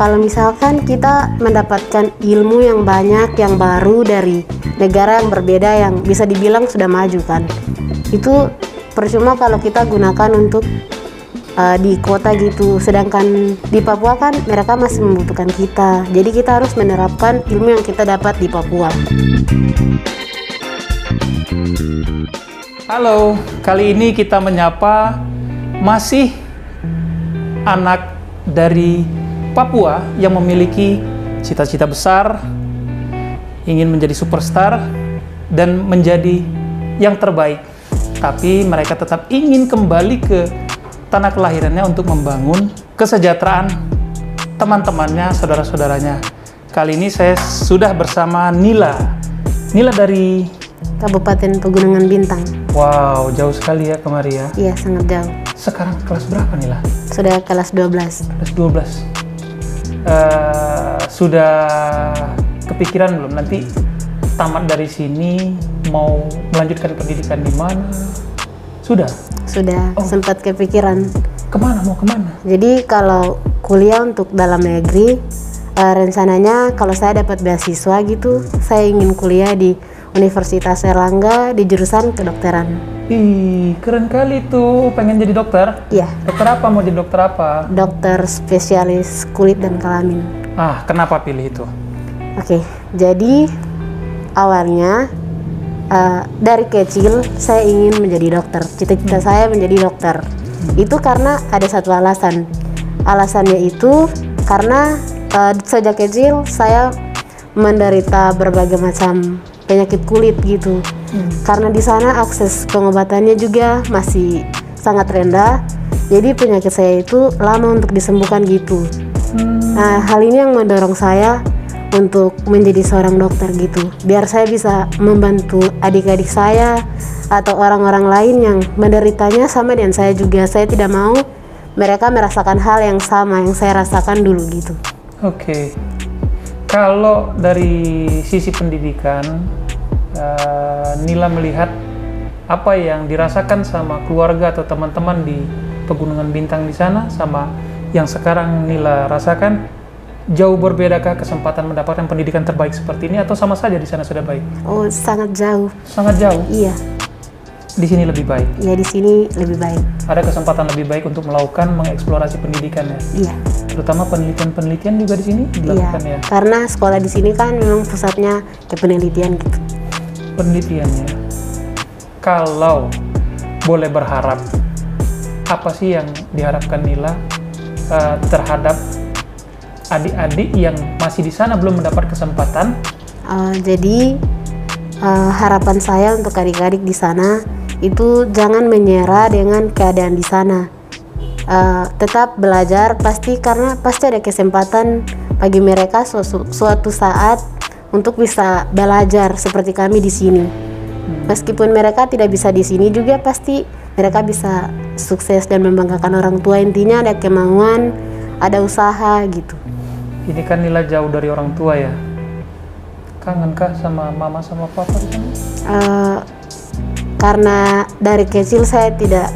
kalau misalkan kita mendapatkan ilmu yang banyak yang baru dari negara yang berbeda yang bisa dibilang sudah maju kan itu percuma kalau kita gunakan untuk uh, di kota gitu. Sedangkan di Papua kan mereka masih membutuhkan kita. Jadi kita harus menerapkan ilmu yang kita dapat di Papua. Halo, kali ini kita menyapa masih anak dari Papua yang memiliki cita-cita besar, ingin menjadi superstar dan menjadi yang terbaik. Tapi mereka tetap ingin kembali ke tanah kelahirannya untuk membangun kesejahteraan teman-temannya, saudara-saudaranya. Kali ini saya sudah bersama Nila. Nila dari Kabupaten Pegunungan Bintang. Wow, jauh sekali ya kemari ya. Iya, sangat jauh. Sekarang kelas berapa nih lah? Sudah kelas 12. Kelas 12. Uh, sudah kepikiran belum nanti tamat dari sini mau melanjutkan pendidikan di mana? Sudah? Sudah, oh. sempat kepikiran. Ke mana? Mau ke mana? Jadi kalau kuliah untuk dalam negeri, uh, rencananya kalau saya dapat beasiswa gitu, saya ingin kuliah di Universitas Erlangga di jurusan kedokteran. Ih, keren kali tuh. Pengen jadi dokter? Iya. Dokter apa? Mau jadi dokter apa? Dokter spesialis kulit dan kelamin. Ah, kenapa pilih itu? Oke, jadi awalnya uh, dari kecil saya ingin menjadi dokter. Cita-cita hmm. saya menjadi dokter. Hmm. Itu karena ada satu alasan. Alasannya itu karena uh, sejak kecil saya menderita berbagai macam penyakit kulit gitu. Hmm. Karena di sana akses pengobatannya juga masih sangat rendah. Jadi penyakit saya itu lama untuk disembuhkan gitu. Hmm. Nah, hal ini yang mendorong saya untuk menjadi seorang dokter gitu. Biar saya bisa membantu adik-adik saya atau orang-orang lain yang menderitanya sama dengan saya juga. Saya tidak mau mereka merasakan hal yang sama yang saya rasakan dulu gitu. Oke. Okay. Kalau dari sisi pendidikan, uh, Nila melihat apa yang dirasakan sama keluarga atau teman-teman di Pegunungan Bintang di sana sama yang sekarang Nila rasakan jauh berbedakah kesempatan mendapatkan pendidikan terbaik seperti ini atau sama saja di sana sudah baik? Oh, sangat jauh. Sangat jauh. Iya di sini lebih baik. Iya, di sini lebih baik. Ada kesempatan lebih baik untuk melakukan mengeksplorasi pendidikan ya. Iya. Terutama penelitian-penelitian juga di sini dilakukan iya. ya. Karena sekolah di sini kan memang pusatnya ke penelitian gitu. Penelitiannya. Kalau boleh berharap apa sih yang diharapkan Nila uh, terhadap adik-adik yang masih di sana belum mendapat kesempatan? Uh, jadi uh, harapan saya untuk adik-adik di sana itu jangan menyerah dengan keadaan di sana. Uh, tetap belajar pasti karena pasti ada kesempatan bagi mereka suatu, suatu saat untuk bisa belajar seperti kami di sini. Meskipun mereka tidak bisa di sini juga pasti mereka bisa sukses dan membanggakan orang tua. Intinya ada kemauan, ada usaha gitu. Ini kan nilai jauh dari orang tua ya. Kangen kah sama mama sama papa di sana? Uh, karena dari kecil saya tidak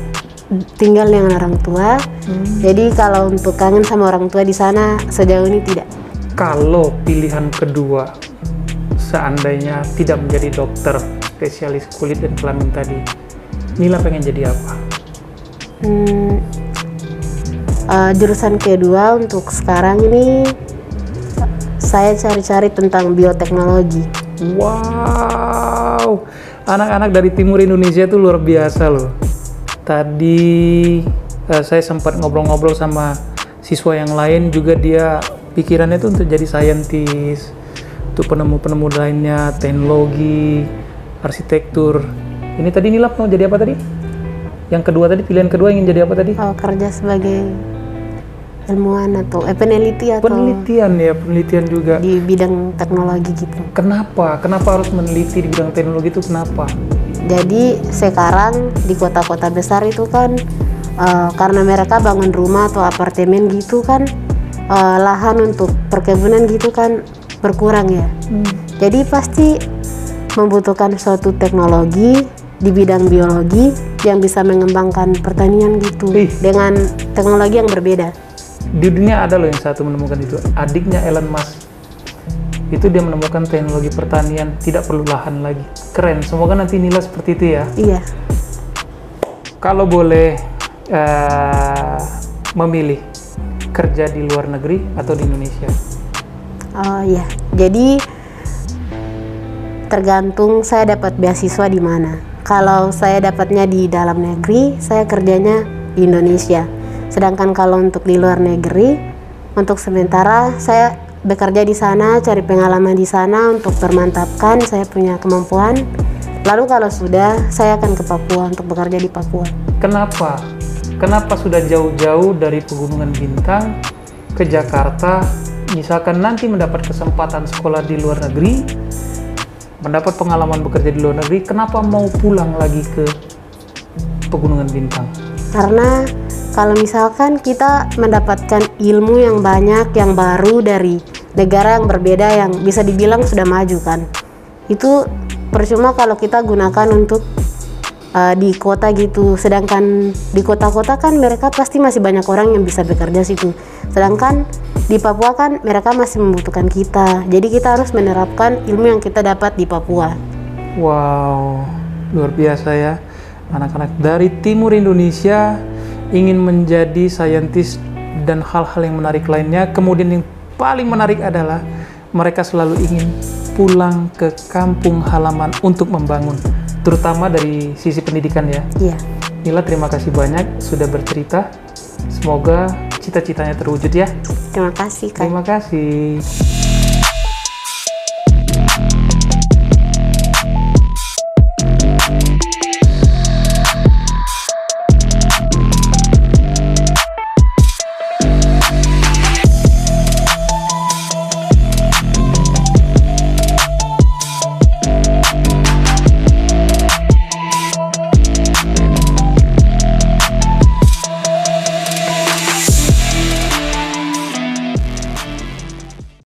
tinggal dengan orang tua hmm. jadi kalau untuk kangen sama orang tua di sana sejauh ini tidak kalau pilihan kedua seandainya tidak menjadi dokter spesialis kulit dan kelamin tadi Nila pengen jadi apa? Hmm, uh, jurusan kedua untuk sekarang ini saya cari-cari tentang bioteknologi wow anak-anak dari timur Indonesia itu luar biasa loh. Tadi uh, saya sempat ngobrol-ngobrol sama siswa yang lain juga dia pikirannya itu untuk jadi saintis, untuk penemu-penemu lainnya, teknologi, arsitektur. Ini tadi Nilap mau jadi apa tadi? Yang kedua tadi pilihan kedua ingin jadi apa tadi? Oh, kerja sebagai ilmuwan atau eh, peneliti atau penelitian ya penelitian juga di bidang teknologi gitu. Kenapa? Kenapa harus meneliti di bidang teknologi itu kenapa? Jadi sekarang di kota-kota besar itu kan uh, karena mereka bangun rumah atau apartemen gitu kan uh, lahan untuk perkebunan gitu kan berkurang ya. Hmm. Jadi pasti membutuhkan suatu teknologi di bidang biologi yang bisa mengembangkan pertanian gitu Ih. dengan teknologi yang berbeda. Di dunia ada loh yang satu menemukan itu adiknya Elon Musk itu dia menemukan teknologi pertanian tidak perlu lahan lagi keren semoga nanti nilai seperti itu ya Iya. kalau boleh eh, memilih kerja di luar negeri atau di Indonesia Oh iya. Jadi tergantung saya dapat beasiswa di mana. Kalau saya dapatnya di dalam negeri, saya kerjanya di Indonesia. Sedangkan kalau untuk di luar negeri, untuk sementara saya bekerja di sana, cari pengalaman di sana untuk bermantapkan saya punya kemampuan. Lalu kalau sudah, saya akan ke Papua untuk bekerja di Papua. Kenapa? Kenapa sudah jauh-jauh dari Pegunungan Bintang ke Jakarta? Misalkan nanti mendapat kesempatan sekolah di luar negeri, mendapat pengalaman bekerja di luar negeri, kenapa mau pulang lagi ke Pegunungan Bintang? Karena kalau misalkan kita mendapatkan ilmu yang banyak, yang baru dari negara yang berbeda yang bisa dibilang sudah maju kan, itu percuma kalau kita gunakan untuk uh, di kota gitu. Sedangkan di kota-kota kan mereka pasti masih banyak orang yang bisa bekerja situ. Sedangkan di Papua kan mereka masih membutuhkan kita. Jadi kita harus menerapkan ilmu yang kita dapat di Papua. Wow, luar biasa ya. Anak-anak dari timur Indonesia ingin menjadi saintis dan hal-hal yang menarik lainnya. Kemudian yang paling menarik adalah mereka selalu ingin pulang ke kampung halaman untuk membangun, terutama dari sisi pendidikan ya. Iya. Nila terima kasih banyak sudah bercerita. Semoga cita-citanya terwujud ya. Terima kasih Kak. Terima kasih.